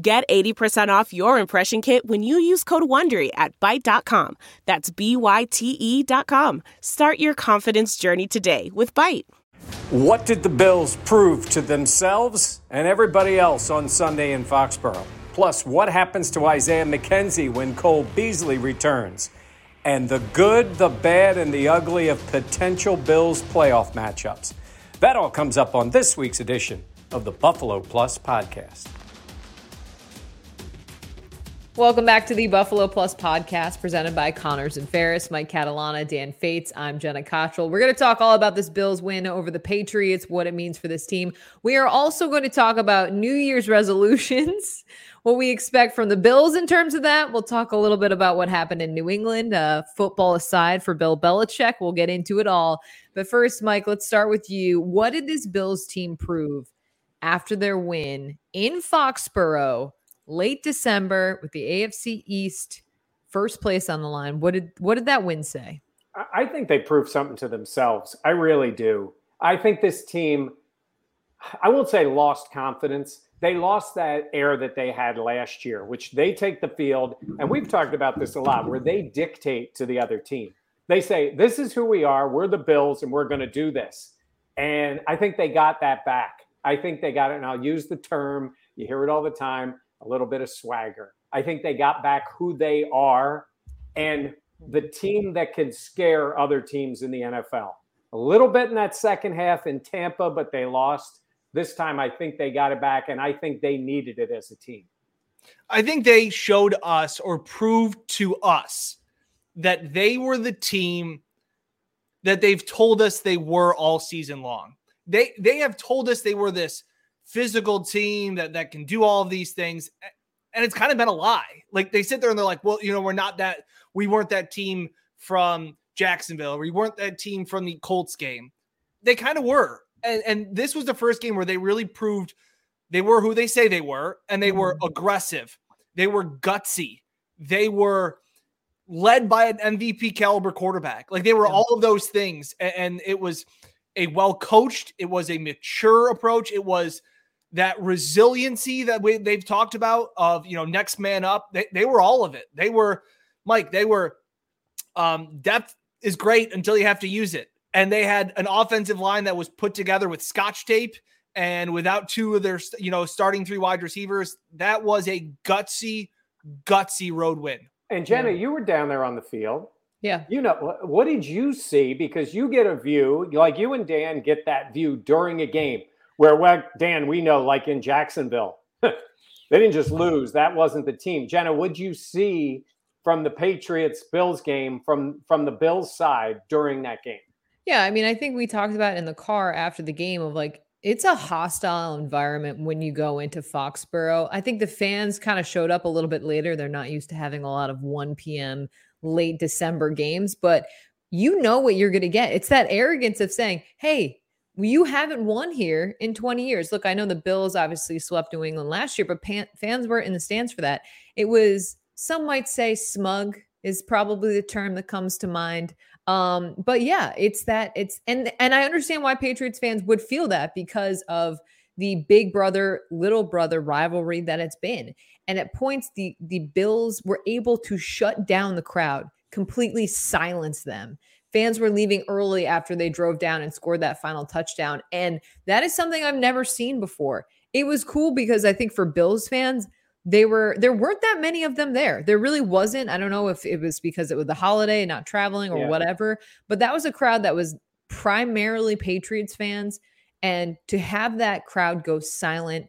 Get 80% off your impression kit when you use code WONDERY at Byte.com. That's B-Y-T-E dot com. Start your confidence journey today with Byte. What did the Bills prove to themselves and everybody else on Sunday in Foxborough? Plus, what happens to Isaiah McKenzie when Cole Beasley returns? And the good, the bad, and the ugly of potential Bills playoff matchups. That all comes up on this week's edition of the Buffalo Plus podcast. Welcome back to the Buffalo Plus podcast presented by Connors and Ferris, Mike Catalana, Dan Fetes. I'm Jenna Cottrell. We're going to talk all about this Bills win over the Patriots, what it means for this team. We are also going to talk about New Year's resolutions, what we expect from the Bills in terms of that. We'll talk a little bit about what happened in New England, uh, football aside for Bill Belichick. We'll get into it all. But first, Mike, let's start with you. What did this Bills team prove after their win in Foxborough? Late December with the AFC East first place on the line. What did what did that win say? I think they proved something to themselves. I really do. I think this team I won't say lost confidence. They lost that air that they had last year, which they take the field, and we've talked about this a lot, where they dictate to the other team. They say, This is who we are. We're the Bills, and we're going to do this. And I think they got that back. I think they got it. And I'll use the term, you hear it all the time a little bit of swagger. I think they got back who they are and the team that can scare other teams in the NFL. A little bit in that second half in Tampa, but they lost. This time, I think they got it back, and I think they needed it as a team. I think they showed us or proved to us that they were the team that they've told us they were all season long. They they have told us they were this physical team that that can do all of these things. And it's kind of been a lie. Like they sit there and they're like well you know we're not that we weren't that team from jacksonville we weren't that team from the colts game. They kind of were. And, and this was the first game where they really proved they were who they say they were and they were mm-hmm. aggressive. They were gutsy. They were led by an mvp caliber quarterback. Like they were all of those things. And, and it was a well coached it was a mature approach. It was that resiliency that we, they've talked about of you know next man up they, they were all of it. They were mike they were um, depth is great until you have to use it. And they had an offensive line that was put together with scotch tape and without two of their you know starting three wide receivers. That was a gutsy gutsy road win. And jenna yeah. you were down there on the field. Yeah. You know what did you see? Because you get a view like you and dan get that view during a game where, Dan, we know, like in Jacksonville, they didn't just lose. That wasn't the team. Jenna, would you see from the Patriots Bills game from from the Bills side during that game? Yeah, I mean, I think we talked about in the car after the game of like it's a hostile environment when you go into Foxborough. I think the fans kind of showed up a little bit later. They're not used to having a lot of 1 p.m. late December games, but you know what you're going to get. It's that arrogance of saying, "Hey, you haven't won here in 20 years. Look, I know the Bills obviously swept New England last year, but pan- fans weren't in the stands for that. It was, some might say, smug is probably the term that comes to mind. Um, but yeah, it's that it's and and I understand why Patriots fans would feel that because of the big brother little brother rivalry that it's been. And at points, the the Bills were able to shut down the crowd, completely silence them fans were leaving early after they drove down and scored that final touchdown. And that is something I've never seen before. It was cool because I think for Bills fans, they were there weren't that many of them there. There really wasn't. I don't know if it was because it was the holiday, and not traveling or yeah. whatever, but that was a crowd that was primarily Patriots fans. And to have that crowd go silent,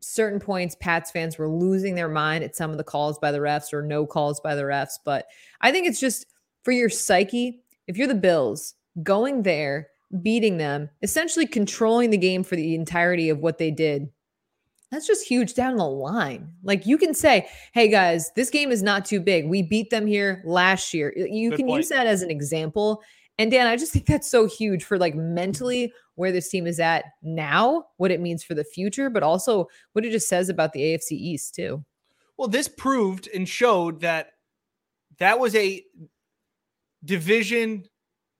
certain points, Pats fans were losing their mind at some of the calls by the refs or no calls by the refs. But I think it's just for your psyche if you're the Bills going there, beating them, essentially controlling the game for the entirety of what they did, that's just huge down the line. Like you can say, hey guys, this game is not too big. We beat them here last year. You Good can point. use that as an example. And Dan, I just think that's so huge for like mentally where this team is at now, what it means for the future, but also what it just says about the AFC East too. Well, this proved and showed that that was a division,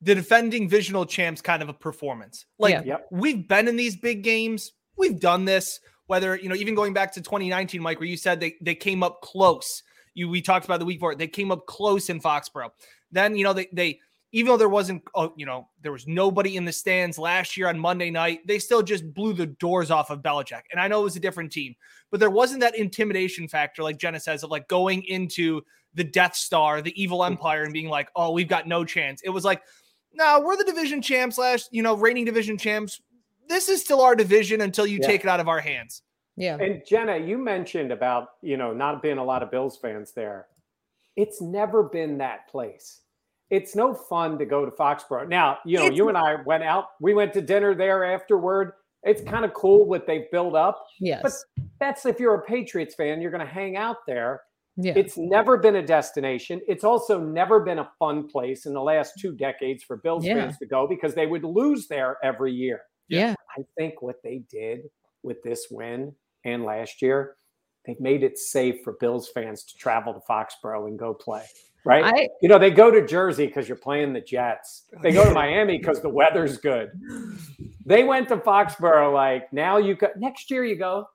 the defending divisional champs kind of a performance. Like yeah. yep. we've been in these big games, we've done this. Whether you know, even going back to 2019, Mike, where you said they they came up close. You we talked about the week before, they came up close in Foxborough. Then you know they they even though there wasn't, oh, you know, there was nobody in the stands last year on Monday night, they still just blew the doors off of Belichick. And I know it was a different team, but there wasn't that intimidation factor, like Jenna says, of like going into the Death Star, the evil mm. empire, and being like, oh, we've got no chance. It was like, no, we're the division champs last, you know, reigning division champs. This is still our division until you yeah. take it out of our hands. Yeah. And Jenna, you mentioned about, you know, not being a lot of Bills fans there. It's never been that place it's no fun to go to Foxborough. Now, you know, it's, you and I went out, we went to dinner there afterward. It's kind of cool what they've built up. Yes. But that's if you're a Patriots fan, you're going to hang out there. Yeah. It's never been a destination. It's also never been a fun place in the last two decades for Bills yeah. fans to go because they would lose there every year. Yeah. I think what they did with this win and last year, they made it safe for Bills fans to travel to Foxborough and go play right? I, you know, they go to Jersey because you're playing the Jets. They go to Miami because the weather's good. They went to Foxborough. Like now, you go next year. You go,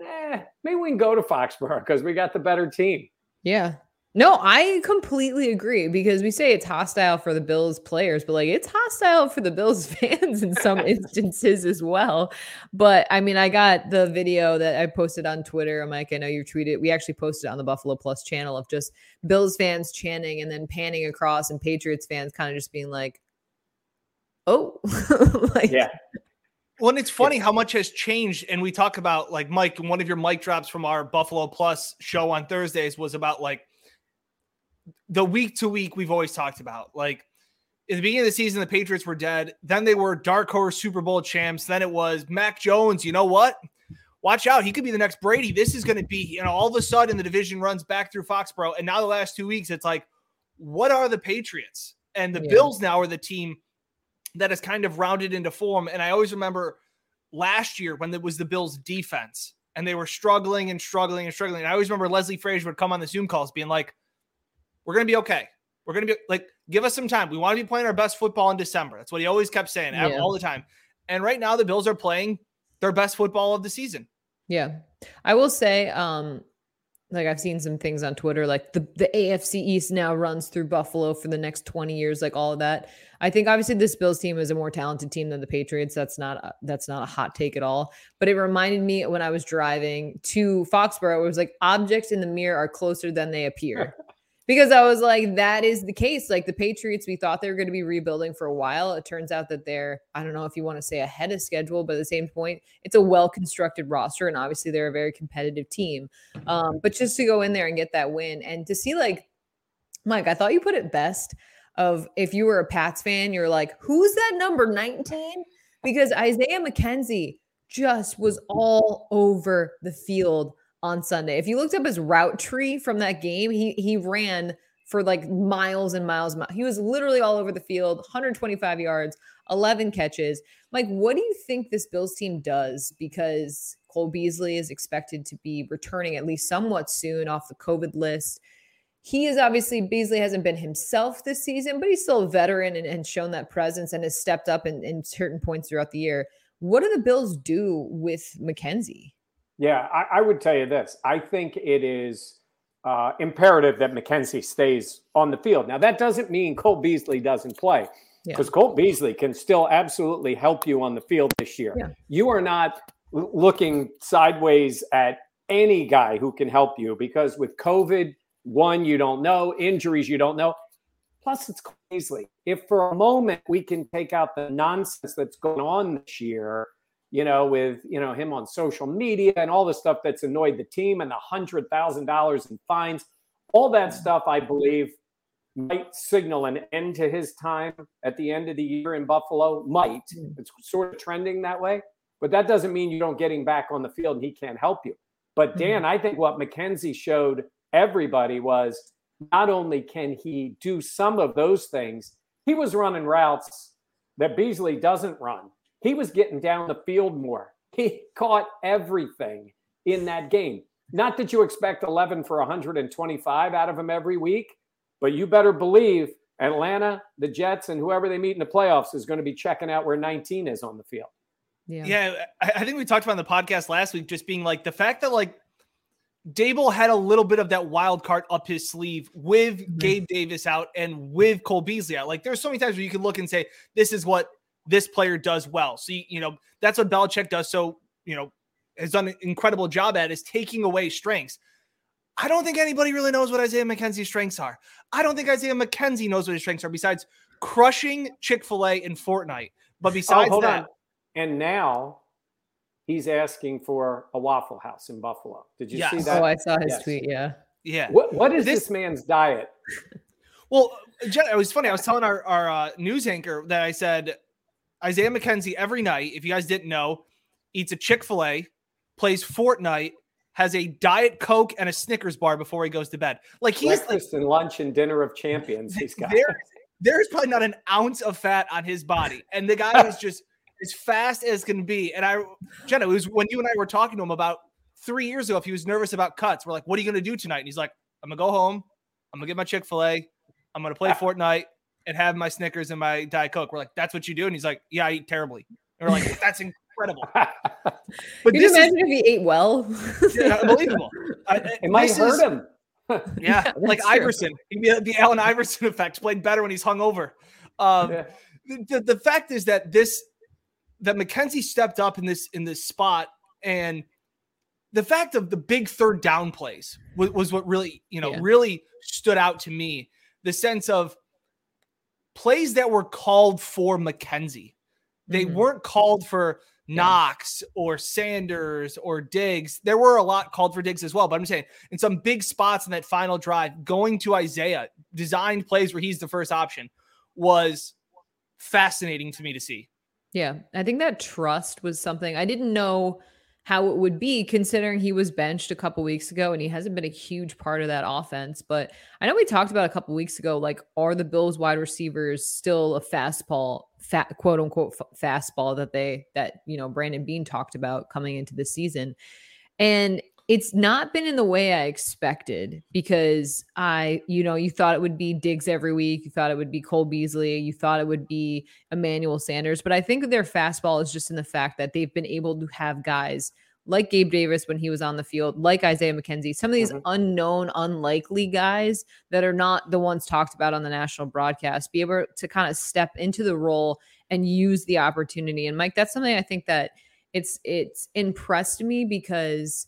eh, maybe we can go to Foxborough because we got the better team. Yeah, no, I completely agree because we say it's hostile for the Bills players, but like it's hostile for the Bills fans in some instances as well. But I mean, I got the video that I posted on Twitter. Mike, I know you tweeted. We actually posted on the Buffalo Plus channel of just Bills fans chanting and then panning across, and Patriots fans kind of just being like, "Oh, like, yeah." Well, and it's funny how much has changed. And we talk about like Mike, one of your mic drops from our Buffalo Plus show on Thursdays was about like the week to week we've always talked about. Like in the beginning of the season, the Patriots were dead. Then they were dark horse Super Bowl champs. Then it was Mac Jones. You know what? Watch out. He could be the next Brady. This is going to be, you know, all of a sudden the division runs back through Foxborough. And now the last two weeks, it's like, what are the Patriots? And the yeah. Bills now are the team that is kind of rounded into form. And I always remember last year when it was the Bills defense and they were struggling and struggling and struggling. And I always remember Leslie Frazier would come on the Zoom calls being like, we're going to be okay. We're going to be like, give us some time. We want to be playing our best football in December. That's what he always kept saying yeah. all the time. And right now, the Bills are playing their best football of the season. Yeah. I will say, um, like I've seen some things on Twitter, like the, the AFC East now runs through Buffalo for the next 20 years, like all of that. I think obviously this Bills team is a more talented team than the Patriots. That's not that's not a hot take at all. But it reminded me when I was driving to Foxborough, it was like objects in the mirror are closer than they appear. because I was like, that is the case. Like the Patriots, we thought they were going to be rebuilding for a while. It turns out that they're, I don't know if you want to say ahead of schedule, but at the same point, it's a well constructed roster. And obviously, they're a very competitive team. Um, but just to go in there and get that win and to see, like, Mike, I thought you put it best of if you were a Pats fan, you're like, who's that number 19? Because Isaiah McKenzie just was all over the field on Sunday. If you looked up his route tree from that game, he he ran for like miles and miles. He was literally all over the field, 125 yards, 11 catches. Like, what do you think this Bills team does? Because Cole Beasley is expected to be returning at least somewhat soon off the COVID list. He is obviously Beasley hasn't been himself this season, but he's still a veteran and, and shown that presence and has stepped up in, in certain points throughout the year. What do the Bills do with McKenzie? Yeah, I, I, would tell you this. I think it is uh, imperative that McKenzie stays on the field. Now, that doesn't mean Cole Beasley doesn't play because yeah. Cole Beasley can still absolutely help you on the field this year. Yeah. You are not looking sideways at any guy who can help you because with COVID, one, you don't know, injuries, you don't know. Plus, it's Beasley. If for a moment we can take out the nonsense that's going on this year, you know, with you know him on social media and all the stuff that's annoyed the team and the hundred thousand dollars in fines, all that stuff, I believe, might signal an end to his time at the end of the year in Buffalo. Might it's sort of trending that way, but that doesn't mean you don't get him back on the field and he can't help you. But Mm-hmm. Dan, I think what McKenzie showed everybody was not only can he do some of those things, he was running routes that Beasley doesn't run. He was getting down the field more. He caught everything in that game. Not that you expect 11 for 125 out of him every week, but you better believe Atlanta, the Jets, and whoever they meet in the playoffs is going to be checking out where 19 is on the field. Yeah. Yeah, I, I think we talked about in the podcast last week, just being like the fact that like Daboll had a little bit of that wild card up his sleeve with Mhm. Gabe Davis out and with Cole Beasley out. Like there's so many times where you can look and say, this is what this player does well. So, you, you know, that's what Belichick does. So, you know, has done an incredible job at is taking away strengths. I don't think anybody really knows what Isaiah McKenzie's strengths are. I don't think Isaiah McKenzie knows what his strengths are besides crushing Chick fil A in Fortnite. But besides oh, hold that, on. And now he's asking for a Waffle House in Buffalo. Did you see that? Oh, I saw his Yes. tweet. Yeah. yeah. What, what is This- this, man's diet? Well, Jen, it was funny. I was telling our, our uh, news anchor that I said Isaiah McKenzie every night, if you guys didn't know, eats a Chick fil A, plays Fortnite, has a Diet Coke and a Snickers bar before he goes to bed. Like he's like, Breakfast and lunch and dinner of champions. He's got. there, there's probably not an ounce of fat on his body. And the guy is just as fast as can be. And I, Jenna, it was when you and I were talking to him about three years ago, if he was nervous about cuts, we're like, what are you going to do tonight? And he's like, I'm going to go home. I'm going to get my Chick fil A. I'm going to play Fortnite and have my Snickers and my Diet Coke. We're like, that's what you do. And he's like, yeah, I eat terribly. And we're like, that's incredible. But Can you this is imagine if he ate well? yeah, unbelievable. I- I- it might hurt is- him. Yeah, like true. Iverson. He'd the Allen Iverson effect, played better when he's hungover. Um, Yeah. the, the, the fact is that this that McKenzie stepped up in this in this spot, and the fact of the big third down plays was, was what really you know Yeah. really stood out to me. The sense of plays that were called for McKenzie. They Mhm. weren't called for Knox or Sanders or Diggs. There were a lot called for Diggs as well, but I'm saying in some big spots in that final drive, going to Isaiah, designed plays where he's the first option was fascinating to me to see. Yeah, I think that trust was something I didn't know how it would be considering he was benched a couple weeks ago and he hasn't been a huge part of that offense. But I know we talked about a couple weeks ago like, are the Bills wide receivers still a fastball, fat, quote unquote, fastball that they, that, you know, Brandon Beane talked about coming into the season? And it's not been in the way I expected because I, you know, you thought it would be Diggs every week. You thought it would be Cole Beasley. You thought it would be Emmanuel Sanders. But I think their fastball is just in the fact that they've been able to have guys like Gabe Davis when he was on the field, like Isaiah McKenzie, some of these Mhm. unknown, unlikely guys that are not the ones talked about on the national broadcast, be able to kind of step into the role and use the opportunity. And Mike, that's something I think that it's it's impressed me because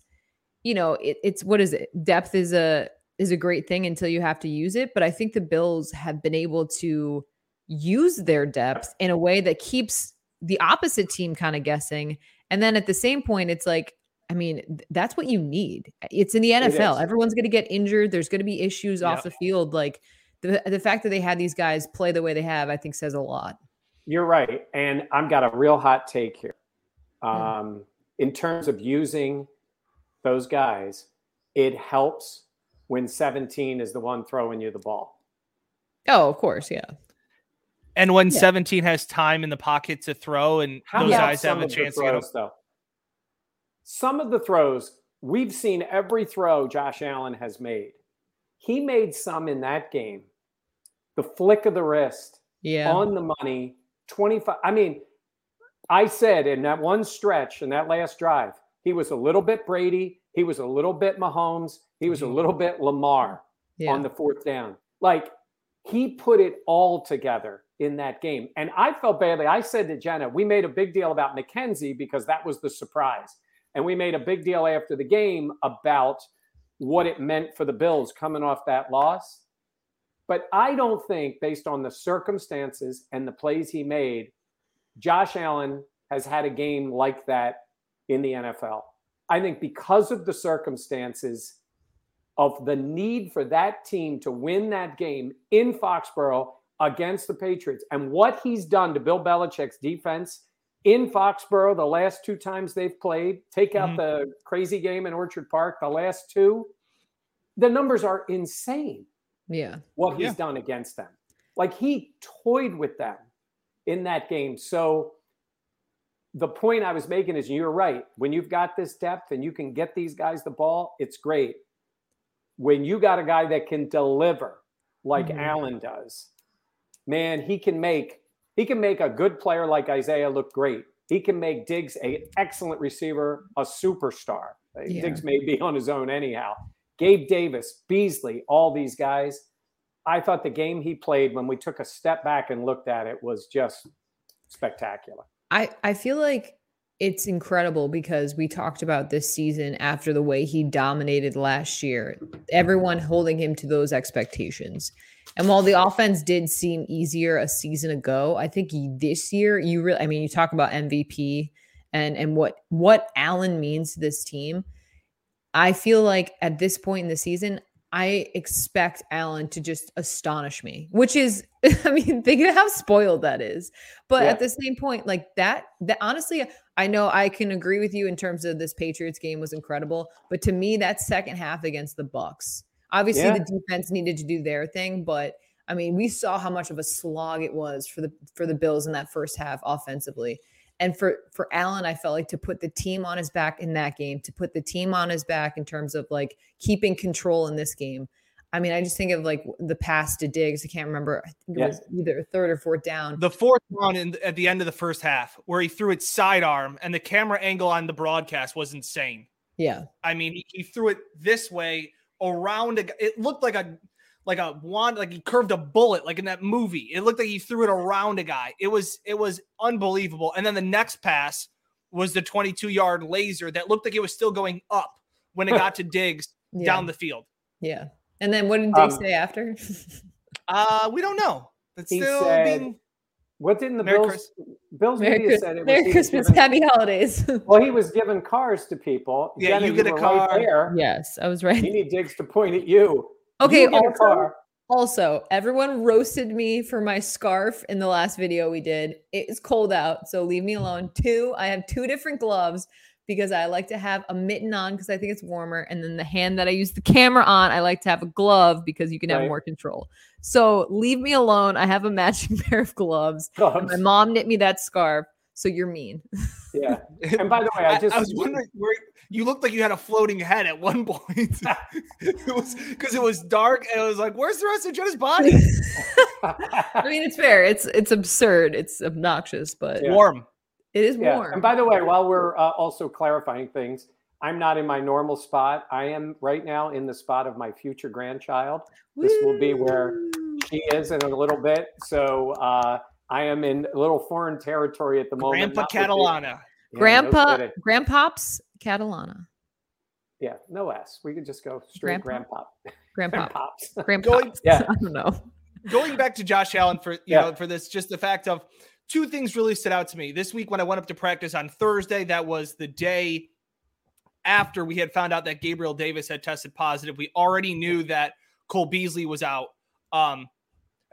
you know it, it's what is it? Depth is a is a great thing until you have to use it but i think the bills have been able to use their depth in a way that keeps the opposite team kind of guessing. And then at the same point it's like i mean that's what you need. It's in the nfl everyone's going to get injured. There's going to be issues off the field. Like the, the fact that they had these guys play the way they have i think says a lot. You're right. And I've got a real hot take here. Um, in terms of using those guys, it helps when 17 is the one throwing you the ball. oh of course yeah And when Yeah. 17 has time in the pocket to throw and How those guys have a of the chance to get throws, though? Some of the throws, we've seen every throw Josh Allen has made. He made some in that game. The flick of the wrist, yeah on the money, 25. I mean, I said in that one stretch in that last drive, he was a little bit Brady, he was a little bit Mahomes, he was a Mhm. little bit Lamar yeah on the fourth down. Like he put it all together in that game. And I felt badly. I said to Jenna, we made a big deal about McKenzie because that was the surprise. And we made a big deal after the game about what it meant for the Bills coming off that loss. But I don't think, based on the circumstances and the plays he made, Josh Allen has had a game like that in the NFL. I think because of the circumstances of the need for that team to win that game in Foxborough against the Patriots and what he's done to Bill Belichick's defense in Foxborough, the last two times they've played, take out Mhm. the crazy game in Orchard Park, the last two, the numbers are insane Yeah. what he's Yeah. done against them. Like he toyed with them in that game. So the point I was making is you're right. When you've got this depth and you can get these guys the ball, it's great. When you got a guy that can deliver like Mhm. Allen does, man, he can make he can make a good player like Isaiah look great. He can make Diggs a excellent receiver, a superstar. Yeah. Diggs may be on his own anyhow. Gabe Davis, Beasley, all these guys. I thought the game he played when we took a step back and looked at it was just spectacular. I I feel like it's incredible because we talked about this season after the way he dominated last year. Everyone holding him to those expectations. And while the offense did seem easier a season ago, I think this year you really I mean you talk about MVP and and what what Allen means to this team. I feel like at this point in the season, I expect Allen to just astonish me, which is, I mean, think of how spoiled that is. But Yeah. at the same point, like that, that honestly, I know I can agree with you in terms of this Patriots game was incredible. But to me, that second half against the Bucs, obviously Yeah. the defense needed to do their thing, but I mean, we saw how much of a slog it was for the for the Bills in that first half offensively. And for for Allen, I felt like to put the team on his back in that game, to put the team on his back in terms of like keeping control in this game. I mean, I just think of like the pass to Diggs. I can't remember. I think it was either third or fourth down. The fourth one in, at the end of the first half, where he threw it sidearm, and the camera angle on the broadcast was insane. Yeah. I mean, he, he threw it this way around. A, it looked like a like a wand, like he curved a bullet, like in that movie. It looked like he threw it around a guy. It was it was unbelievable. And then the next pass was the 22 yard laser that looked like it was still going up when it got to Diggs Yeah. down the field. Yeah. And then what did Diggs Um, say after? Uh, we don't know. It's He still said- being What didn't the Merry Bills? Christ- Bills Merry, media Chris- said it was Merry was Christmas, giving- Happy Holidays. well, he was giving cars to people. Yeah, you Jenna, get a were right car. there. yes, I was right. You right. need Diggs to point at you. Okay, You get a also- Also, everyone roasted me for my scarf in the last video we did. It is cold out, so leave me alone. Two, I have two different gloves because I like to have a mitten on because I think it's warmer. And then the hand that I use the camera on, I like to have a glove because you can have Right. more control. So leave me alone. I have a matching pair of gloves. Gloves. my mom knit me that scarf. So you're mean. Yeah. And by the way, I just I was wondering where you looked like you had a floating head at one point. it was because it was dark and it was like, where's the rest of Jenna's body? I mean, it's fair. It's it's absurd. It's obnoxious, but Yeah. Warm. it is Yeah. warm. And by the way, while we're uh, also clarifying things, I'm not in my normal spot. I am right now in the spot of my future grandchild. This will be where she is in a little bit. So uh, I am in a little foreign territory at the moment. Grandpa not Catalana. Yeah, Grandpa, kidding. Grandpops, Catalana. yeah, no S. We could just go straight Grandpa? grandpa. Grandpop. Grandpops. Grandpa. Going- Yeah. I don't know. Going back to Josh Allen for you Yeah. know for this, just the fact of two things really stood out to me this week when I went up to practice on Thursday. That was the day after we had found out that Gabriel Davis had tested positive. We already knew that Cole Beasley was out. Um,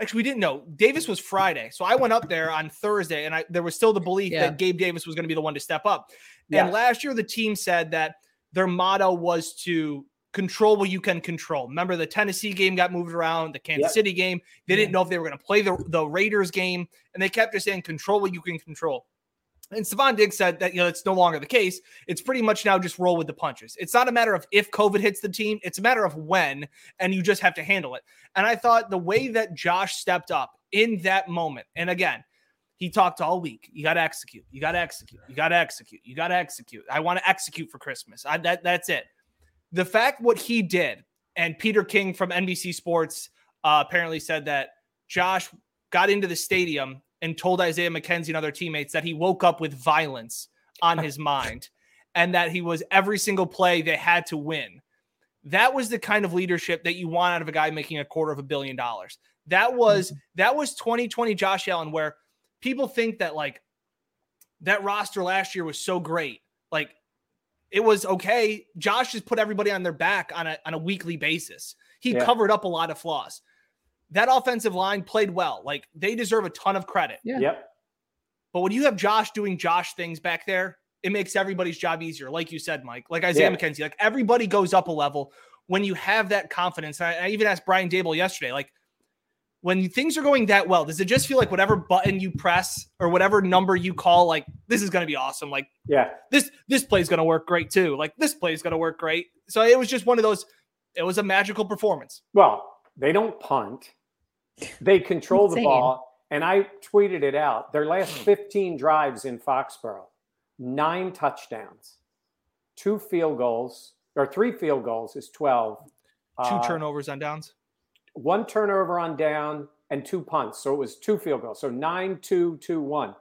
actually, we didn't know Davis was Friday, so I went up there on Thursday, and I there was still the belief Yeah. that Gabe Davis was going to be the one to step up. Yeah. And last year, the team said that their motto was to control what you can control. Remember, the Tennessee game got moved around, the Kansas Yep. City game. They didn't know if they were going to play the, the Raiders game, and they kept just saying, control what you can control. And Stefon Diggs said that, you know, it's no longer the case. It's pretty much now just roll with the punches. It's not a matter of if COVID hits the team, it's a matter of when, and you just have to handle it. And I thought the way that Josh stepped up in that moment, and again, he talked all week. You got to execute. You got to execute. You got to execute. You got to execute. I want to execute for Christmas. I, that that's it. The fact what he did, and Peter King from NBC Sports uh, apparently said that Josh got into the stadium and told Isaiah McKenzie and other teammates that he woke up with violence on his mind, and that he was every single play they had to win. That was the kind of leadership that you want out of a guy making a quarter of a billion dollars. That was mm-hmm. that was 2020 Josh Allen, where people think that like that roster last year was so great. Like it was okay. Josh just put everybody on their back on a on a weekly basis. He Yeah. covered up a lot of flaws. That offensive line played well. Like they deserve a ton of credit. Yeah. Yep. But when you have Josh doing Josh things back there, it makes everybody's job easier. Like you said, Mike, like Isaiah yeah. McKenzie, like everybody goes up a level when you have that confidence. I, I even asked Brian Daboll yesterday, like when things are going that well, does it just feel like whatever button you press or whatever number you call, like this is going to be awesome? Like, yeah, this this play is going to work great too. Like this play is going to work great. So it was just one of those. It was a magical performance. Well, they don't punt. They control the ball. And I tweeted it out. Their last 15 drives in Foxborough, nine touchdowns, two field goals, or three field goals is 12. Two uh, turnovers on downs? One turnover on down and two punts. So it was two field goals. So nine, two, two, one.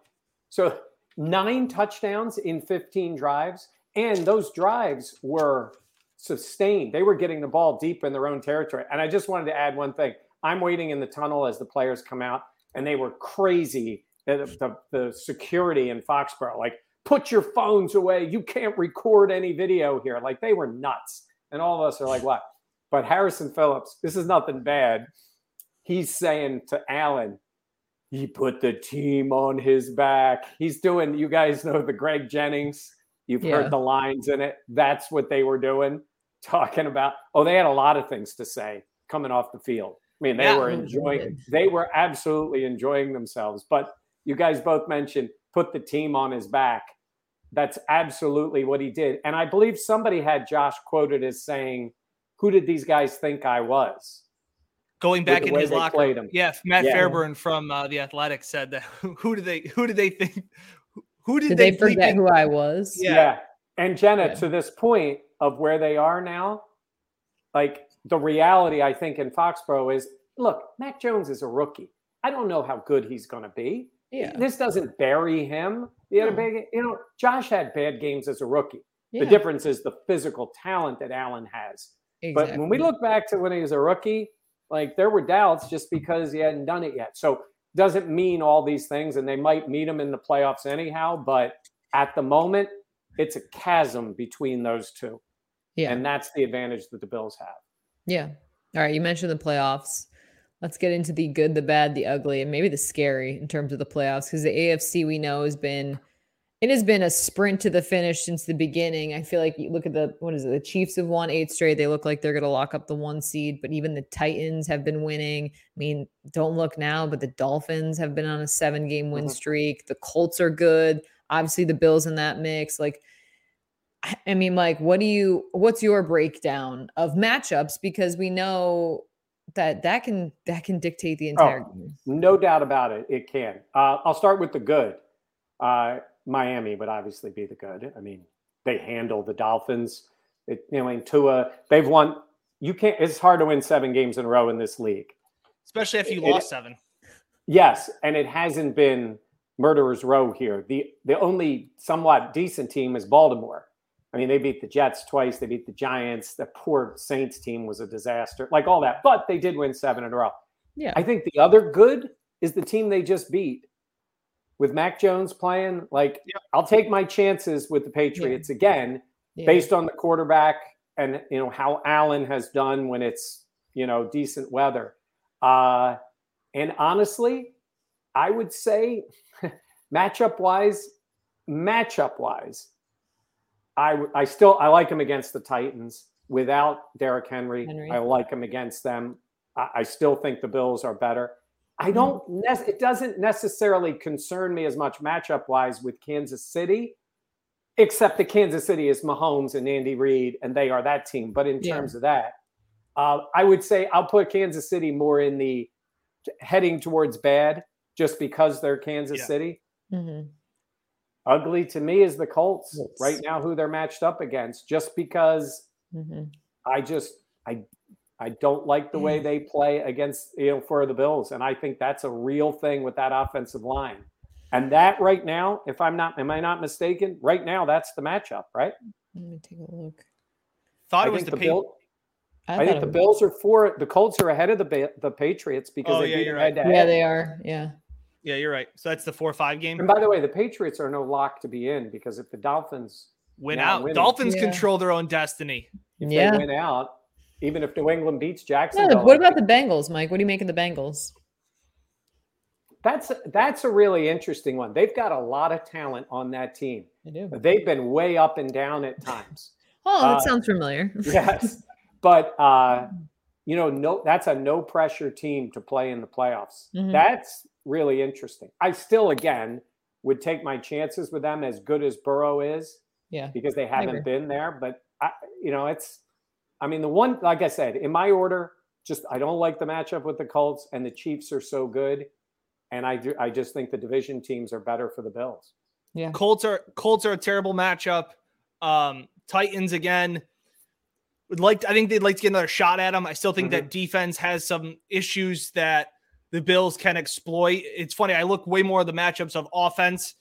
So nine touchdowns in 15 drives. And those drives were sustained. They were getting the ball deep in their own territory. And I just wanted to add one thing. I'm waiting in the tunnel as the players come out, and they were crazy. The, the, the security in Foxborough, like, put your phones away. You can't record any video here. Like they were nuts. And all of us are like, what? But Harrison Phillips, this is nothing bad. He's saying to Allen, he put the team on his back. He's doing, you guys know the Greg Jennings. You've yeah. heard the lines in it. That's what they were doing, talking about. Oh, they had a lot of things to say coming off the field. I mean, they yeah, were enjoying, they were absolutely enjoying themselves. But you guys both mentioned put the team on his back. That's absolutely what he did. And I believe somebody had Josh quoted as saying, Who did these guys think I was? Going back in his locker room. Yeah, Matt yeah. Fairburn from uh, the Athletic said that who did they who did they think who did, did they, they forget who I was? Yeah. yeah. And Jenna, yeah. to this point of where they are now, like the reality I think in Foxborough is look, Mac Jones is a rookie. I don't know how good he's going to be. Yeah. This doesn't bury him. He had a big, you know, Josh had bad games as a rookie. Yeah. The difference is the physical talent that Allen has. Exactly. But when we look back to when he was a rookie, like there were doubts just because he hadn't done it yet. So doesn't mean all these things, and they might meet him in the playoffs anyhow. But at the moment, it's a chasm between those two. Yeah. And that's the advantage that the Bills have. Yeah. All right. You mentioned the playoffs. Let's get into the good, the bad, the ugly, and maybe the scary in terms of the playoffs because the AFC we know has been it has been a sprint to the finish since the beginning. I feel like you look at the what is it? The Chiefs have won eight straight. They look like they're going to lock up the one seed, but even the Titans have been winning. I mean, don't look now, but the Dolphins have been on a seven game win mm-hmm. streak. The Colts are good. Obviously, the Bills in that mix. Like, I mean, like, what do you? What's your breakdown of matchups? Because we know that that can that can dictate the entire oh, game. No doubt about it. It can. Uh, I'll start with the good. Uh, Miami would obviously be the good. I mean, they handle the Dolphins. It, you know, in Tua, they've won. You can't. It's hard to win seven games in a row in this league, especially if you it, lost seven. Yes, and it hasn't been murderers row here. The the only somewhat decent team is Baltimore. I mean, they beat the Jets twice. They beat the Giants. The poor Saints team was a disaster, like all that. But they did win seven in a row. Yeah. I think the other good is the team they just beat with Mac Jones playing. Like, I'll take my chances with the Patriots yeah. again, yeah. based on the quarterback and you know how Allen has done when it's you know decent weather. Uh, and honestly, I would say matchup wise, matchup wise, I I still I like him against the Titans without Derrick Henry. Henry. I like him against them. I, I, still think the Bills are better. I mm-hmm. don't. Ne- it doesn't necessarily concern me as much matchup wise with Kansas City, except that Kansas City is Mahomes and Andy Reid, and they are that team. But in yeah. terms of that, uh, I would say I'll put Kansas City more in the heading towards bad, just because they're Kansas yeah. City. Mm-hmm. Ugly to me is the Colts yes. right now, who they're matched up against, just because mm-hmm. I just I I don't like the way mm. they play against you know for the Bills, and I think that's a real thing with that offensive line. And that right now, if I'm not, am I not mistaken? Right now, that's the matchup, right? Let me take a look. Thought I it was the, the Bill, I, I think the Bills are for the Colts are ahead of the the Patriots because oh, they yeah, beat them right. head to Yeah, they are. Yeah. Yeah, you're right. So that's the four five game. And by the way, the Patriots are no lock to be in because if the Dolphins win out, winning, Dolphins yeah. control their own destiny. If yeah. they win out, even if New England beats Jacksonville. what about the Bengals, Mike? What do you make of the Bengals? That's that's a really interesting one. They've got a lot of talent on that team. They do. They've been way up and down at times. Oh, that Uh, sounds familiar. yes, but uh, you know, no, that's a no pressure team to play in the playoffs. Mhm. That's really interesting. I still, again, would take my chances with them as good as Burrow is Yeah. because they haven't agree. been there. But I, you know, it's. I mean, the one, like I said, in my order, just I don't like the matchup with the Colts, and the Chiefs are so good, and I do, I just think the division teams are better for the Bills. Yeah. Colts are Colts are a terrible matchup. Um, Titans again would like. I think they'd like to get another shot at them. I still think that defense has some issues that the Bills can exploit. It's funny. I look way more at the matchups of offense,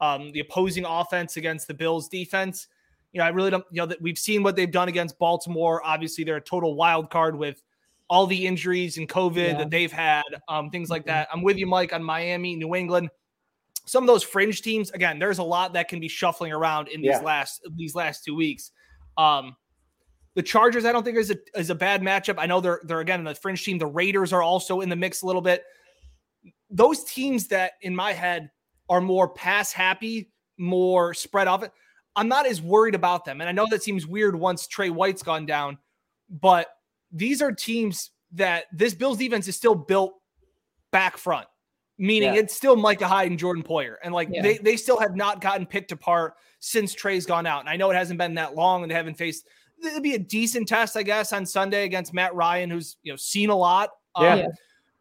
um, the opposing offense against the Bills defense. You know, I really don't. You know that we've seen what they've done against Baltimore. Obviously, they're a total wild card with all the injuries and COVID Yeah. that they've had, um, things like that. I'm with you, Mike, on Miami, New England some of those fringe teams again there's a lot that can be shuffling around in these Yeah. last these last two weeks um the chargers i don't think is a is a bad matchup i know they're they're again the fringe team the raiders are also in the mix a little bit those teams that in my head are more pass happy more spread off i'm not as worried about them and i know that seems weird once trey white's gone down but these are teams that this bills defense is still built back front meaning Yeah. it's still Micah Hyde and Jordan Poyer. And like Yeah. they, they still have not gotten picked apart since Trey's gone out. And I know it hasn't been that long and they haven't faced it'd be a decent test, I guess, on Sunday against Matt Ryan, who's you know seen a lot. Yeah. Um,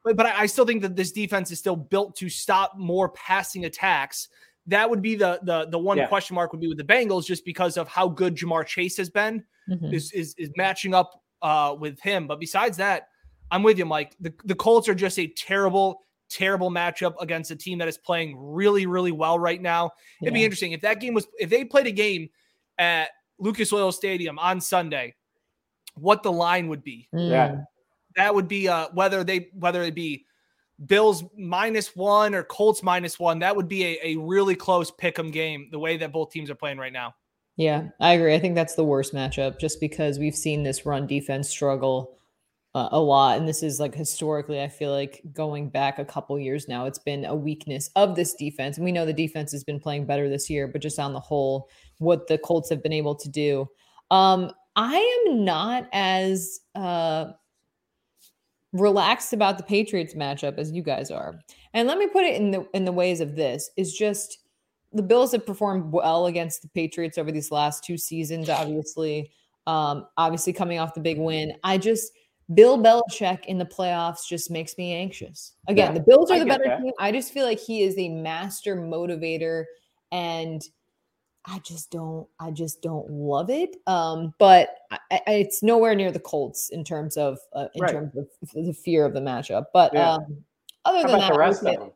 but but I I still think that this defense is still built to stop more passing attacks. That would be the the the one Yeah. question mark would be with the Bengals, just because of how good Ja'Marr Chase has been Mhm. is is is matching up uh with him. But besides that, I'm with you, Mike. The the Colts are just a terrible, terrible matchup against a team that is playing really, really well right now. It'd be interesting if that game was if they played a game at Lucas Oil Stadium on Sunday, what the line would be. Yeah. Mm. That would be uh whether they whether it be Bills minus one or Colts minus one. That would be a, a really close pick 'em game, the way that both teams are playing right now. Yeah, I agree. I think that's the worst matchup just because we've seen this run defense struggle uh, a lot. And this is like historically, I feel like going back a couple years now, it's been a weakness of this defense. And we know the defense has been playing better this year, but just on the whole, what the Colts have been able to do. Um, I am not as uh, relaxed about the Patriots matchup as you guys are. And let me put it in the in the ways of this is just the Bills have performed well against the Patriots over these last two seasons, obviously. Um, obviously coming off the big win. I just Bill Belichick in the playoffs just makes me anxious. Again, Yeah, the Bills are the better that. team. I just feel like he is a master motivator and I just don't I just don't love it. Um, but I, I, it's nowhere near the Colts in terms of uh, in Right. terms of the fear of the matchup. But Yeah. um, other How than that, the rest of them?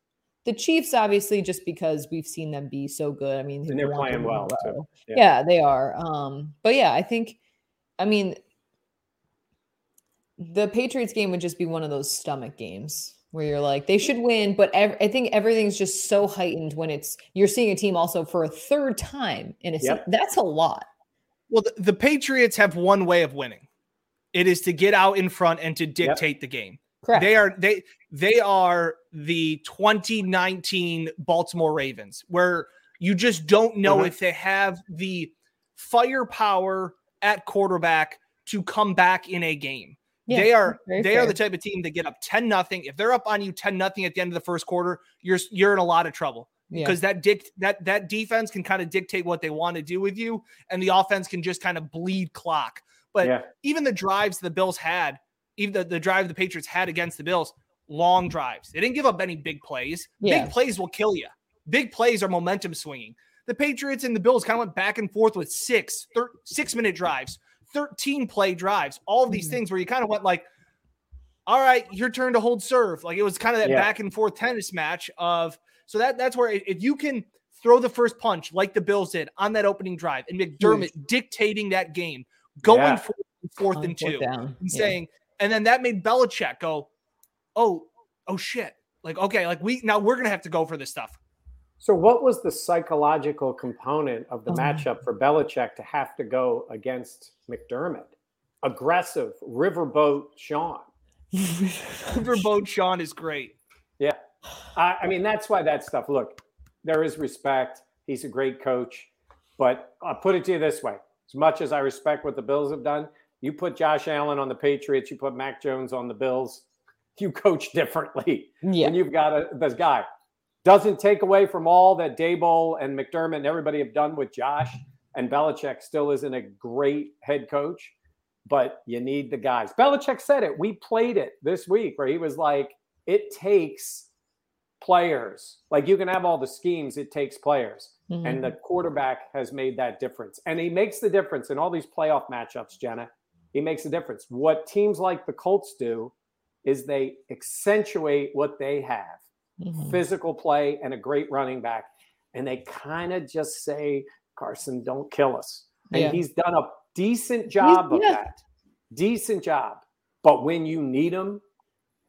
the Chiefs, obviously, just because we've seen them be so good. I mean, And they're playing well, too. Yeah. Yeah. they are. Um, but yeah, I think, I mean, the Patriots game would just be one of those stomach games where you're like, they should win, but ev- I think everything's just so heightened when it's you're seeing a team also for a third time in a season. Yep. That's a lot. Well, the, the Patriots have one way of winning. It is to get out in front and to dictate the game. Correct. They are they they are the 2019 Baltimore Ravens, where you just don't know Mhm. if they have the firepower at quarterback to come back in a game. Yeah, they are very they are the type of team that get up 10 nothing. If they're up on you 10 nothing at the end of the first quarter, you're you're in a lot of trouble Yeah. because that dict that that defense can kind of dictate what they want to do with you, and the offense can just kind of bleed clock. But Yeah. even the drives the Bills had, even the, the drive the Patriots had against the Bills, long drives. They didn't give up any big plays. Yeah. Big plays will kill you. Big plays are momentum swinging. The Patriots and the Bills kind of went back and forth with six, thir- six minute drives, 13 play drives, all these Mhm. things where you kind of went like, all right, your turn to hold serve. Like it was kind of that Yeah. back and forth tennis match of so that that's where if you can throw the first punch like the Bills did on that opening drive and McDermott dictating that game, going Yeah. for fourth and fourth two, down. and Yeah. saying, and then that made Belichick go, oh, oh shit. Like, okay, like we now we're gonna have to go for this stuff. So, what was the psychological component of the Oh. matchup for Belichick to have to go against McDermott? Aggressive, riverboat Sean. Riverboat Sean is great. Yeah. I, I mean, that's why that stuff. Look, there is respect. He's a great coach, but I'll put it to you this way: as much as I respect what the Bills have done, you put Josh Allen on the Patriots, you put Mac Jones on the Bills, you coach differently. Yeah. When you've got a this guy. Doesn't take away from all that Daboll and McDermott and everybody have done with Josh. And Belichick still isn't a great head coach, but you need the guys. Belichick said it. We played it this week where he was like, it takes players. Like you can have all the schemes, it takes players. Mhm. And the quarterback has made that difference. And he makes the difference in all these playoff matchups, Jenna. He makes a difference. What teams like the Colts do is they accentuate what they have Mhm. physical play and a great running back. And they kind of just say, Carson, don't kill us. And Yeah. he's done a decent job of yeah. that. Decent job. But when you need him,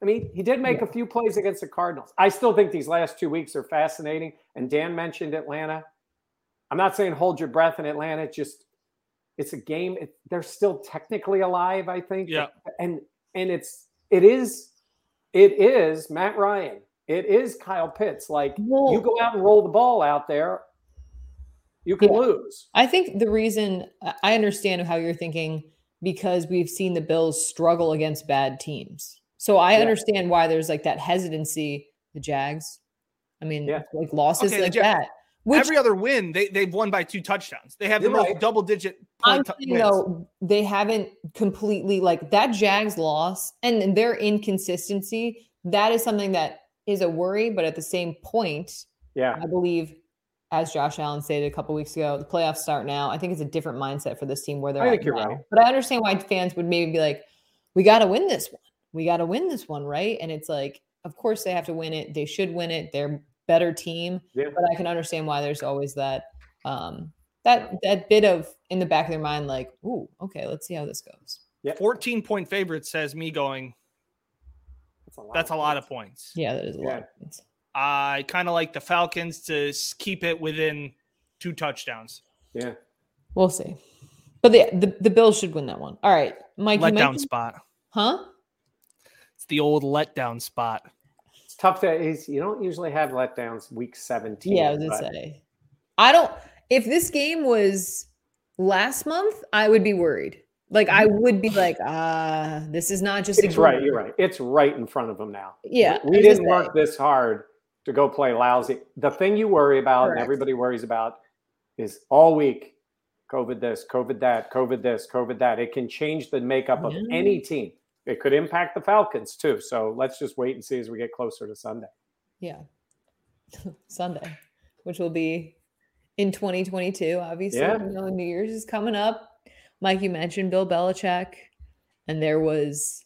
I mean, he did make a few plays against the Cardinals. I still think these last two weeks are fascinating. And Dan mentioned Atlanta. I'm not saying hold your breath in Atlanta. Just it's a game. It, they're still technically alive, I think. Yeah. And and it's it is it is Matt Ryan. It is Kyle Pitts. Like Well- you go out and roll the ball out there, you can Yeah. lose. I think the reason I- I understand how you're thinking because we've seen the Bills struggle against bad teams. So I Yeah. understand why there's like that hesitancy. The Jags, I mean, Yeah. like losses Okay, like Jag- that. Which Every other win, they they've won by two touchdowns. They have the most right. double digit I'm point t- saying wins. though, they haven't completely like that Jags loss and their inconsistency. That is something that is a worry, but at the same point, Yeah. I believe, as Josh Allen stated a couple weeks ago, the playoffs start now. I think it's a different mindset for this team where they're I at think you're now. right. But I understand why fans would maybe be like, "We got to win this one. We got to win this one, right?" And it's like, of course they have to win it. They should win it. They're better team. Yeah. But I can understand why there's always that um that that bit of in the back of their mind, like, "Ooh, okay, let's see how this goes." 14 point favorite says me going, That's a lot. that's a lot of points. Yeah, that is a lot. Of points. I kind of like the Falcons to keep it within two touchdowns. Yeah. We'll see. But the, the the Bills should win that one. All right, Mike. you Letdown mentioned- spot. Huh? It's the old letdown spot. It's tough to is you don't usually have letdowns week 17. Yeah, I was gonna but- say. I don't. If this game was last month, I would be worried. Like I would be like, ah, this is not just. It's right. You're right. It's right in front of them now. Yeah, We was didn't work this hard to go play lousy. The thing you worry about and everybody worries about is all week COVID this, COVID that, COVID this, COVID that. It can change the makeup of Yeah. any team. It could impact the Falcons too. So let's just wait and see as we get closer to Sunday. Yeah, Sunday, which will be in 2022. Obviously, Yeah. you know, New Year's is coming up. Mike, you mentioned Bill Belichick, and there was.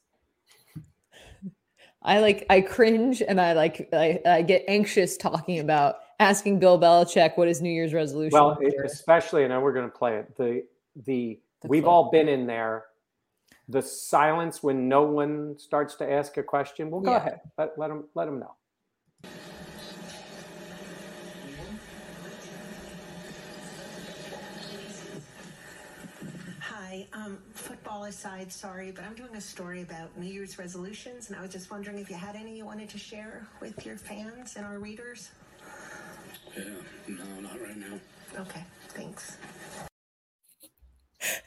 I like I cringe and I like I, I get anxious talking about asking Bill Belichick what his New Year's resolution. Well, it, especially, and now we're going to play it. The the, we've all been in there. The silence when no one starts to ask a question. Well, go Yeah. ahead. Let let them let them know. Hi, um, football aside, sorry, but I'm doing a story about New Year's resolutions, and I was just wondering if you had any you wanted to share with your fans and our readers. Yeah, no, not right now. Okay, thanks.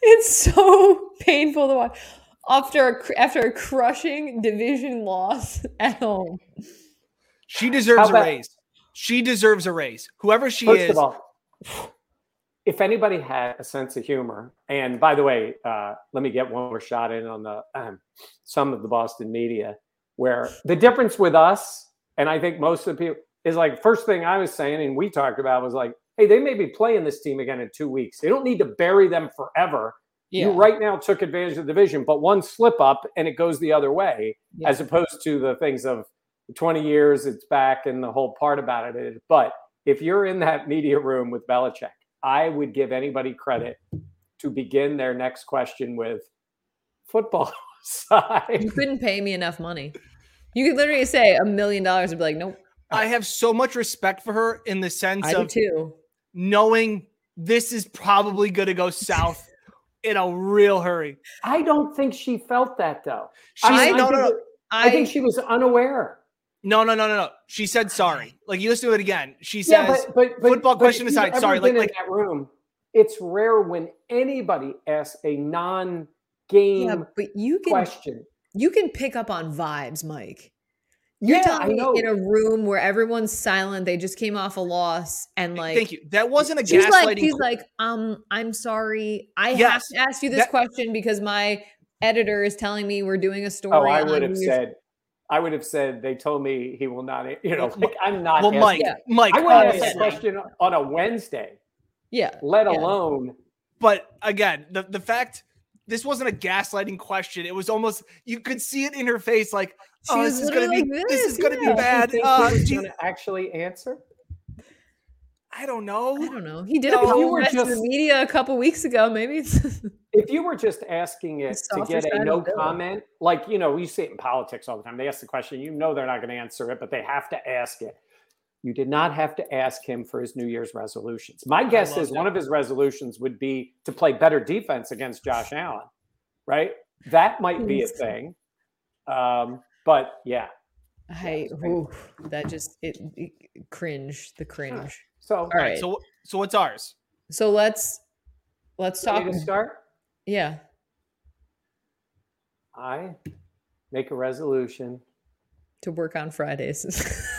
It's so painful to watch after a, after a crushing division loss at home. She deserves How a raise. She deserves a raise. Whoever she First is. If anybody had a sense of humor, and by the way, uh, let me get one more shot in on the um, some of the Boston media, where the difference with us, and I think most of the people, is like first thing I was saying, and we talked about was like, hey, they may be playing this team again in two weeks. They don't need to bury them forever. You right now took advantage of the division, but one slip up and it goes the other way, Yeah. as opposed to the things of 20 years, it's back, and the whole part about it is. But if you're in that media room with Belichick, I would give anybody credit to begin their next question with football side. You couldn't pay me enough money. You could literally say a million dollars and be like, nope, I have so much respect for her in the sense I of too. knowing this is probably going to go south in a real hurry. I don't think she felt that though. She's I, mean, I no, no, think, no. I think she was unaware. No, no, no, no, no. She said sorry. Like you listen to it again. She says, Yeah, but, but, but football but question if you've aside, sorry, like like in that room, it's rare when anybody asks a non-game Yeah, but you can question. you can pick up on vibes, Mike. You're Yeah, telling I me know. in a room where everyone's silent, they just came off a loss, and like thank you. That wasn't a She's gaslighting. like, she's like, um, I'm sorry. I have to ask you this that- question because my editor is telling me we're doing a story. Oh, I would have said, I would have said they told me he will not. You know, like I'm not. well, asking- Mike, Yeah. Mike, I wouldn't ask Oh, that question on a Wednesday, yeah, let Yeah. alone. but again, the the fact this wasn't a gaslighting question. It was almost you could see it in her face, like, She oh, this is gonna be literally like this this, is gonna yeah. be bad. Do you think Uh, he was going to actually answer? I don't know. I don't know. He did No, a if you were apologize to the media a couple weeks ago. Maybe it's If you were just asking it to get a no comment, like you know, you see it in politics all the time. They ask the question, you know, they're not going to answer it, but they have to ask it. You did not have to ask him for his New Year's resolutions. My guess is that. one of his resolutions would be to play better defense against Josh Allen, right? That might be a thing. Um, but yeah, I ooh, that just it, it cringe the cringe. so All All right, right, so, so so what's ours? So let's let's talk. ready to start. Yeah, I make a resolution. to work on Fridays.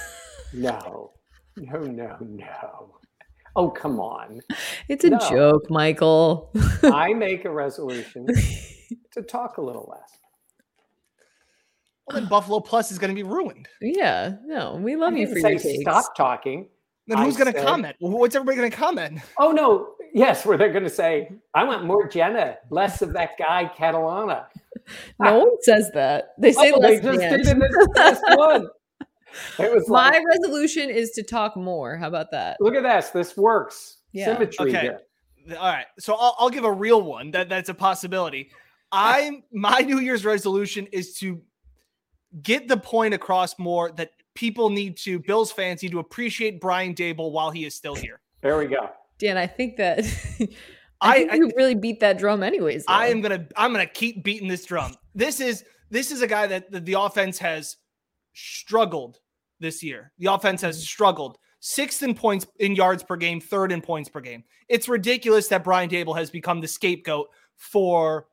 No, no, no, no. Oh, come on. it's a No. joke, Michael. I make a resolution to talk a little less. Well, then Buffalo Plus is going to be ruined. yeah, no, we love I you didn't for your say takes. stop talking. Then who's going to comment? What's everybody going to comment? Oh no, yes, where they're going to say, "I want more Jenna, less of that guy Catalana." No ah. one says that. They say Oh, they less just did in this last one. It was My like, resolution is to talk more. How about that? look at this. This works. Yeah. Symmetry Okay. here. All right, so I'll, I'll give a real one. That that's a possibility. I'm my New Year's resolution is to get the point across more that people need to Bills fans need to appreciate Brian Daboll while he is still here. There we go. Dan, I think that I- think I- you really beat that drum anyways. I am gonna I'm gonna keep beating this drum. This is this is a guy that the, the offense has struggled this year. The offense has mm-hmm. struggled. Sixth in points in yards per game, third in points per game. It's ridiculous that Brian Daboll has become the scapegoat for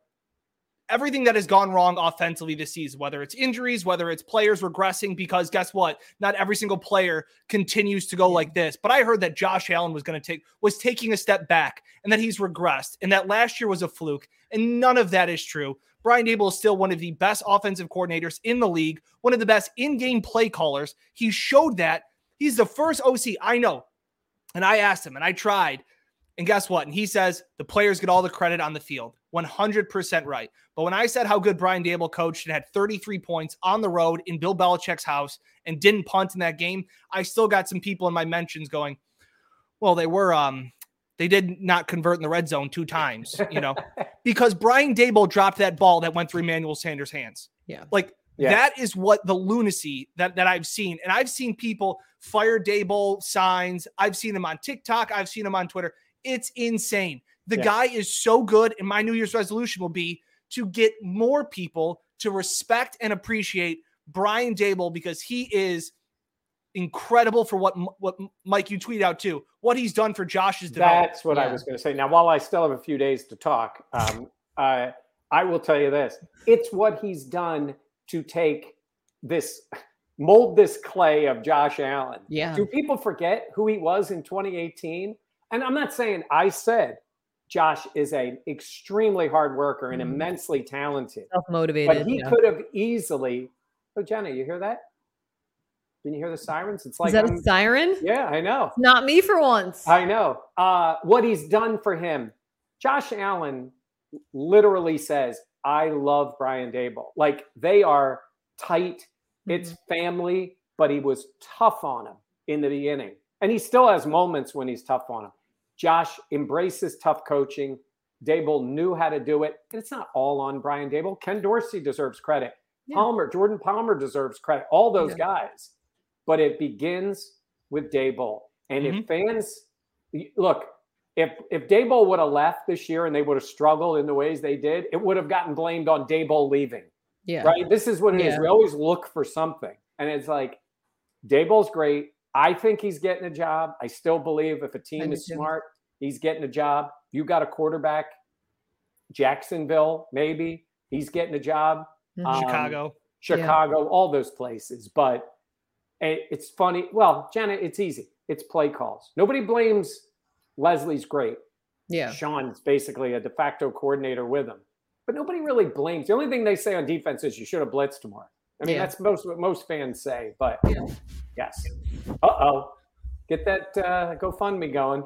everything that has gone wrong offensively this season, whether it's injuries, whether it's players regressing, because guess what? Not every single player continues to go like this. But I heard that Josh Allen was going to take was taking a step back and that he's regressed and that last year was a fluke. And none of that is true. Brian Daboll is still one of the best offensive coordinators in the league, one of the best in-game play callers. He showed that. He's the first OC I know. And I asked him and I tried. And guess what? And he says the players get all the credit on the field. 100% right. But when I said how good Brian Daboll coached and had 33 points on the road in Bill Belichick's house and didn't punt in that game, I still got some people in my mentions going, well, they were um they did not convert in the red zone two times, you know, because Brian Daboll dropped that ball that went through Emmanuel Sanders' hands. Yeah. Like Yeah. that is what the lunacy that, that I've seen. And I've seen people fire Daboll signs. I've seen them on TikTok. I've seen them on Twitter. It's insane. The Yeah. guy is so good. And my New Year's resolution will be to get more people to respect and appreciate Brian Daboll because he is incredible for what what Mike you tweet out too. What he's done for Josh's development. That's what I was going to say. Now, while I still have a few days to talk, um, uh, I will tell you this: it's what he's done to take this, mold this clay of Josh Allen. Yeah. Do people forget who he was in 2018? And I'm not saying I said Josh is an extremely hard worker and Mhm. immensely talented, self motivated. but he could have easily. Oh, Jenna, you hear that? Didn't you hear the sirens? It's like Is that I'm- a siren? yeah, I know. Not me for once. I know. Uh, what he's done for him. Josh Allen literally says, I love Brian Daboll. Like they are tight. It's family, but he was tough on him in the beginning. And he still has moments when he's tough on him. Josh embraces tough coaching. Daboll knew how to do it. And it's not all on Brian Daboll. Ken Dorsey deserves credit. Yeah. Palmer, Jordan Palmer deserves credit. All those Yeah. guys. But it begins with Daboll. And if mm-hmm. fans look, if if Daboll would have left this year and they would have struggled in the ways they did, it would have gotten blamed on Daboll leaving. yeah. Right? This is what it is. Yeah. We always look for something. And it's like, Daboll's great. I think he's getting a job. I still believe if a team is smart, he's getting a job. You got a quarterback, Jacksonville, maybe he's getting a job. Mhm. Um, Chicago. Chicago, all those places. But it- it's funny. Well, Jenna, it's easy. It's play calls. Nobody blames Leslie's great. yeah. Sean's basically a de facto coordinator with him. But nobody really blames. The only thing they say on defense is you should have blitzed more. I mean, Yeah. that's most what most fans say. But Yeah. yes. Uh oh. Get that uh, GoFundMe going.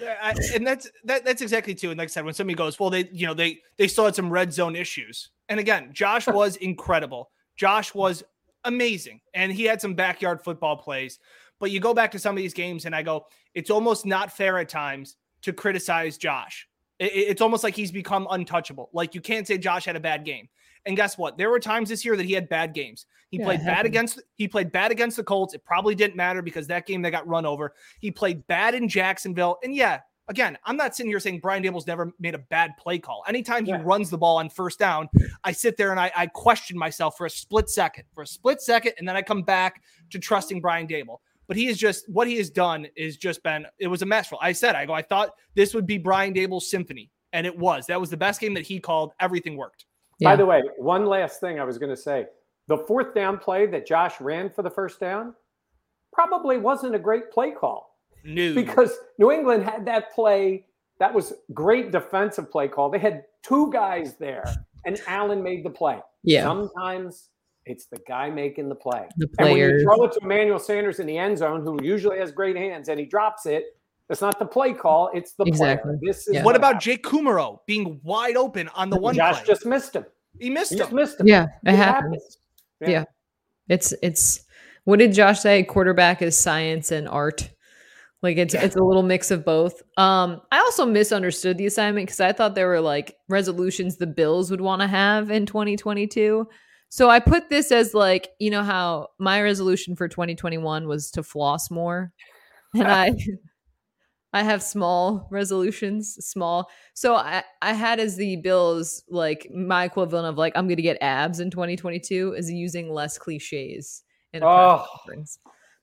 Yeah, I, and that's that, that's exactly too. And like I said, when somebody goes, well, they you know they they still had some red zone issues. And again, Josh was incredible. Josh was amazing, and he had some backyard football plays. But you go back to some of these games, and I go, it's almost not fair at times to criticize Josh. It- it- it's almost like he's become untouchable. Like you can't say Josh had a bad game. And guess what? There were times this year that he had bad games. He Yeah, played bad against he played bad against the Colts. It probably didn't matter because that game they got run over. He played bad in Jacksonville. And yeah, again, I'm not sitting here saying Brian Daboll's never made a bad play call. Anytime he runs the ball on first down, I sit there and I, I question myself for a split second, for a split second, and then I come back to trusting Brian Daboll. But he is just what he has done is just been it was a masterful. I said, I go, I thought this would be Brian Daboll's symphony, and it was. That was the best game that he called. Everything worked. Yeah. By the way, one last thing I was going to say. The fourth down play that Josh ran for the first down probably wasn't a great play call. New because New England had that play. That was great defensive play call. They had two guys there, and Allen made the play. Yeah. Sometimes it's the guy making the play. The And when you throw it to Emmanuel Sanders in the end zone, who usually has great hands, and he drops it, it's not the play call, it's the Exactly. player. This is Yeah. What about Jake Kumerow being wide open on the one Josh play? just missed him. he missed He just him. missed him. Yeah, it It happens. happens. Yeah. It's it's what did Josh say? Quarterback is science and art. Like it's it's a little mix of both. Um, I also misunderstood the assignment because I thought there were like resolutions the Bills would want to have in 2022. So I put this as like, you know how my resolution for 2021 was to floss more. And I I have small resolutions, small. So I, I had as the Bills like my equivalent of like I'm going to get abs in 2022 is using less cliches in a Oh.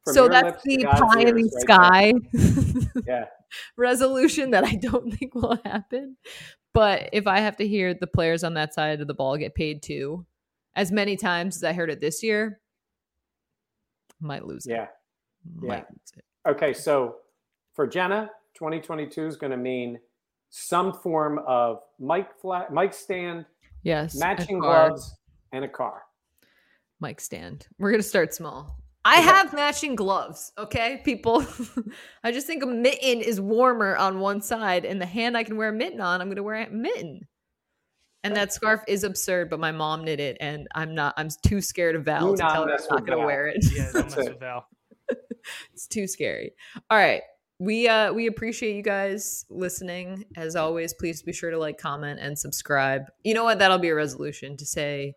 So that's the pie in the ears right sky Yeah. resolution that I don't think will happen. But if I have to hear the players on that side of the ball get paid too, as many times as I heard it this year, might lose it. Yeah. Might yeah. lose it. Okay, so for Jenna, 2022 is going to mean some form of mic flat, mic stand, Yes. matching gloves, and a car. mic stand. We're gonna start small. I Okay. have matching gloves, okay, people. I just think a mitten is warmer on one side, and the hand I can wear a mitten on, I'm gonna wear a mitten. And that scarf is absurd, but my mom knit it, and I'm not. I'm too scared of Val Do to not tell her I'm not gonna wear it. Yeah, don't mess with Val. it's too scary. All right. We uh we appreciate you guys listening. As always, please be sure to like, comment, and subscribe. You know what? That'll be a resolution to say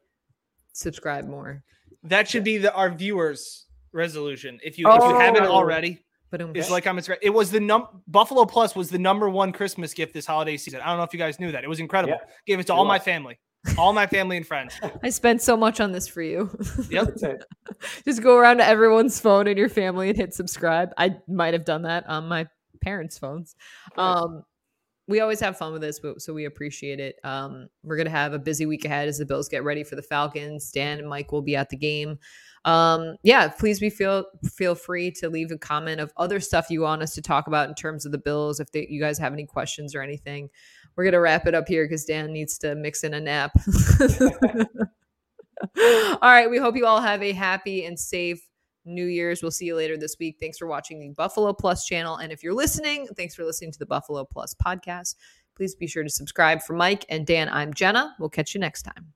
subscribe more. That should be the our viewers' resolution. If you if you haven't Oh. already, But it's like I'm. It was the num Buffalo Plus was the number one Christmas gift this holiday season. I don't know if you guys knew that. It was incredible. Yeah, Gave it to it all my family, all my family and friends. I spent so much on this for you. Yep. Just go around to everyone's phone in your family and hit subscribe. I might have done that on my parents' phones. Um, we always have fun with this, but, so we appreciate it. Um, we're gonna have a busy week ahead as the Bills get ready for the Falcons. Dan and Mike will be at the game. Um, yeah, please be feel feel free to leave a comment of other stuff you want us to talk about in terms of the Bills. If they, you guys have any questions or anything, we're gonna wrap it up here because Dan needs to mix in a nap. all right, we hope you all have a happy and safe New Year's. We'll see you later this week. Thanks for watching the Buffalo Plus channel. And if you're listening, thanks for listening to the Buffalo Plus podcast. Please be sure to subscribe for Mike and Dan. I'm Jenna. We'll catch you next time.